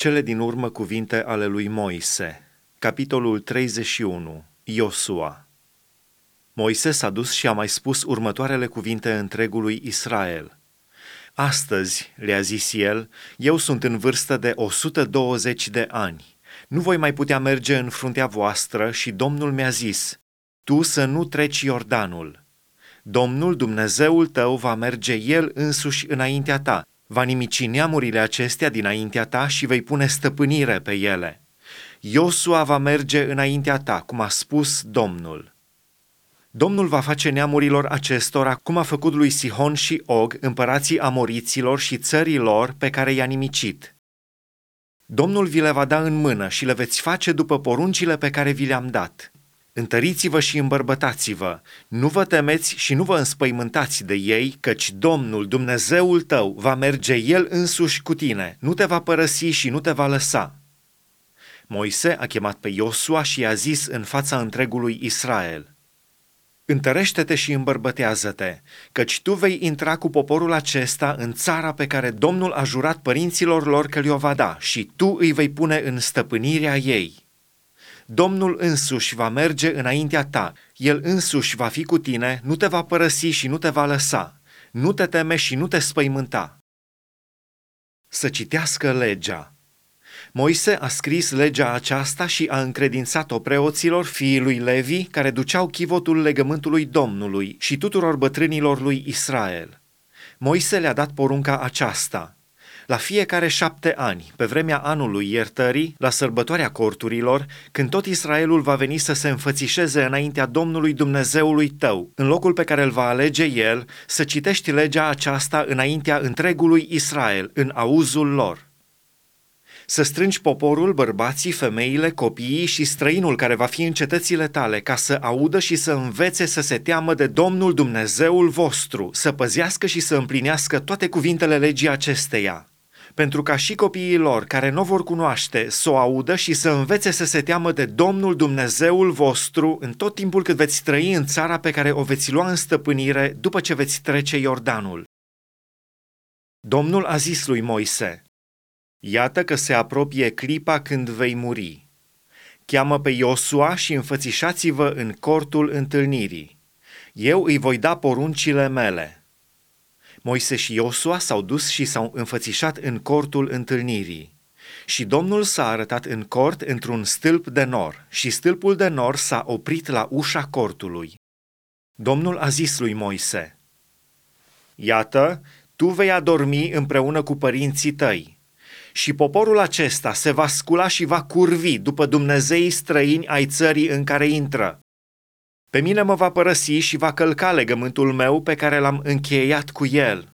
Cele din urmă cuvinte ale lui Moise, capitolul 31, Iosua. Moise s-a dus și a mai spus următoarele cuvinte întregului Israel. Astăzi, le-a zis el, eu sunt în vârstă de 120 de ani. Nu voi mai putea merge în fruntea voastră și Domnul mi-a zis, tu să nu treci Iordanul. Domnul Dumnezeul tău va merge El însuși înaintea ta va nimici neamurile acestea dinaintea ta și vei pune stăpânire pe ele. Iosua va merge înaintea ta, cum a spus Domnul. Domnul va face neamurilor acestora cum a făcut lui Sihon și Og, împărații amoriților și țărilor pe care i-a nimicit. Domnul vi le va da în mână și le veți face după poruncile pe care vi le-am dat. Întăriți-vă și îmbărbătați-vă, nu vă temeți și nu vă înspăimântați de ei, căci Domnul, Dumnezeul tău, va merge El însuși cu tine, nu te va părăsi și nu te va lăsa. Moise a chemat pe Iosua și i-a zis în fața întregului Israel, Întărește-te și îmbărbătează-te, căci tu vei intra cu poporul acesta în țara pe care Domnul a jurat părinților lor că le-o va da și tu îi vei pune în stăpânirea ei. Domnul însuși va merge înaintea ta, El însuși va fi cu tine, nu te va părăsi și nu te va lăsa, nu te teme și nu te spăimânta. Să citească legea. Moise a scris legea aceasta și a încredințat-o preoților fiii lui Levi, care duceau chivotul legământului Domnului și tuturor bătrânilor lui Israel. Moise le-a dat porunca aceasta – la fiecare șapte ani, pe vremea anului iertării, la sărbătoarea corturilor, când tot Israelul va veni să se înfățișeze înaintea Domnului Dumnezeului tău, în locul pe care îl va alege el, să citești legea aceasta înaintea întregului Israel, în auzul lor. Să strângi poporul, bărbații, femeile, copiii și străinul care va fi în cetățile tale, ca să audă și să învețe să se teamă de Domnul Dumnezeul vostru, să păzească și să împlinească toate cuvintele legii acesteia pentru ca și copiii lor care nu vor cunoaște să o audă și să învețe să se teamă de Domnul Dumnezeul vostru în tot timpul cât veți trăi în țara pe care o veți lua în stăpânire după ce veți trece Iordanul. Domnul a zis lui Moise, Iată că se apropie clipa când vei muri. Cheamă pe Iosua și înfățișați-vă în cortul întâlnirii. Eu îi voi da poruncile mele – Moise și Iosua s-au dus și s-au înfățișat în cortul întâlnirii. Și Domnul s-a arătat în cort într-un stâlp de nor și stâlpul de nor s-a oprit la ușa cortului. Domnul a zis lui Moise, Iată, tu vei adormi împreună cu părinții tăi și poporul acesta se va scula și va curvi după Dumnezeii străini ai țării în care intră pe mine mă va părăsi și va călca legământul meu pe care l-am încheiat cu el.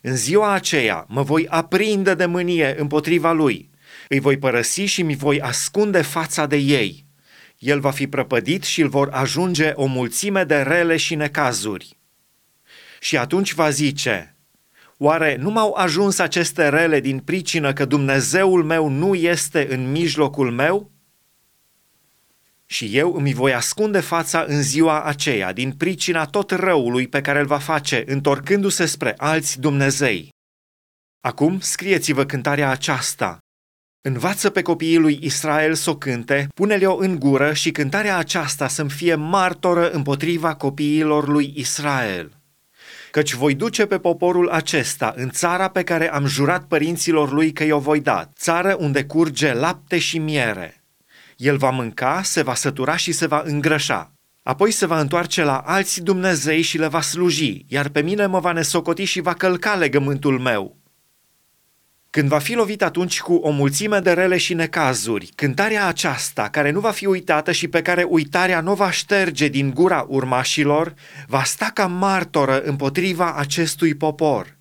În ziua aceea mă voi aprinde de mânie împotriva lui. Îi voi părăsi și mi voi ascunde fața de ei. El va fi prăpădit și îl vor ajunge o mulțime de rele și necazuri. Și atunci va zice, Oare nu m-au ajuns aceste rele din pricină că Dumnezeul meu nu este în mijlocul meu? Și eu îmi voi ascunde fața în ziua aceea din pricina tot răului pe care îl va face, întorcându-se spre alți Dumnezei. Acum scrieți-vă cântarea aceasta. Învață pe copiii lui Israel să o cânte, pune-le-o în gură și cântarea aceasta să-mi fie martoră împotriva copiilor lui Israel. Căci voi duce pe poporul acesta în țara pe care am jurat părinților lui că i-o voi da, țară unde curge lapte și miere el va mânca, se va sătura și se va îngrășa. Apoi se va întoarce la alți Dumnezei și le va sluji, iar pe mine mă va nesocoti și va călca legământul meu. Când va fi lovit atunci cu o mulțime de rele și necazuri, cântarea aceasta, care nu va fi uitată și pe care uitarea nu va șterge din gura urmașilor, va sta ca martoră împotriva acestui popor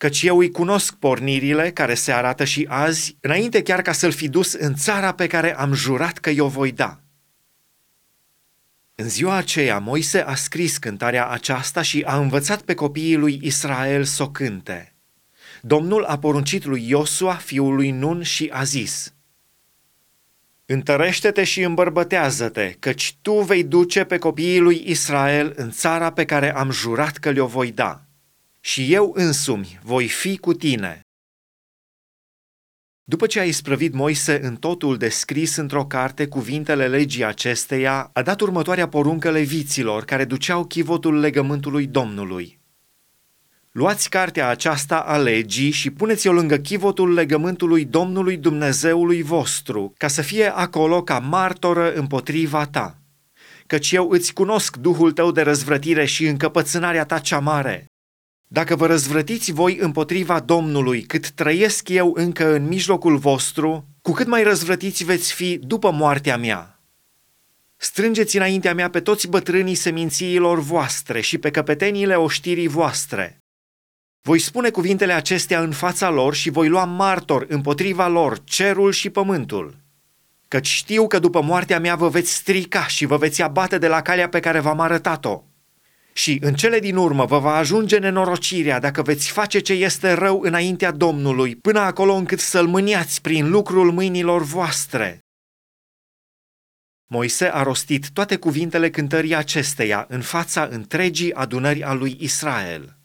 căci eu îi cunosc pornirile care se arată și azi, înainte chiar ca să-l fi dus în țara pe care am jurat că i-o voi da. În ziua aceea, Moise a scris cântarea aceasta și a învățat pe copiii lui Israel să o cânte. Domnul a poruncit lui Iosua, fiul lui Nun, și a zis, Întărește-te și îmbărbătează-te, căci tu vei duce pe copiii lui Israel în țara pe care am jurat că le-o voi da și eu însumi voi fi cu tine. După ce a isprăvit Moise în totul descris într-o carte cuvintele legii acesteia, a dat următoarea poruncă leviților care duceau chivotul legământului Domnului. Luați cartea aceasta a legii și puneți-o lângă chivotul legământului Domnului Dumnezeului vostru, ca să fie acolo ca martoră împotriva ta. Căci eu îți cunosc duhul tău de răzvrătire și încăpățânarea ta cea mare. Dacă vă răzvrătiți voi împotriva Domnului cât trăiesc eu încă în mijlocul vostru, cu cât mai răzvrătiți veți fi după moartea mea. Strângeți înaintea mea pe toți bătrânii semințiilor voastre și pe căpeteniile oștirii voastre. Voi spune cuvintele acestea în fața lor și voi lua martor împotriva lor cerul și pământul. Căci știu că după moartea mea vă veți strica și vă veți abate de la calea pe care v-am arătat-o și în cele din urmă vă va ajunge nenorocirea dacă veți face ce este rău înaintea Domnului, până acolo încât să-l mâniați prin lucrul mâinilor voastre. Moise a rostit toate cuvintele cântării acesteia în fața întregii adunări a lui Israel.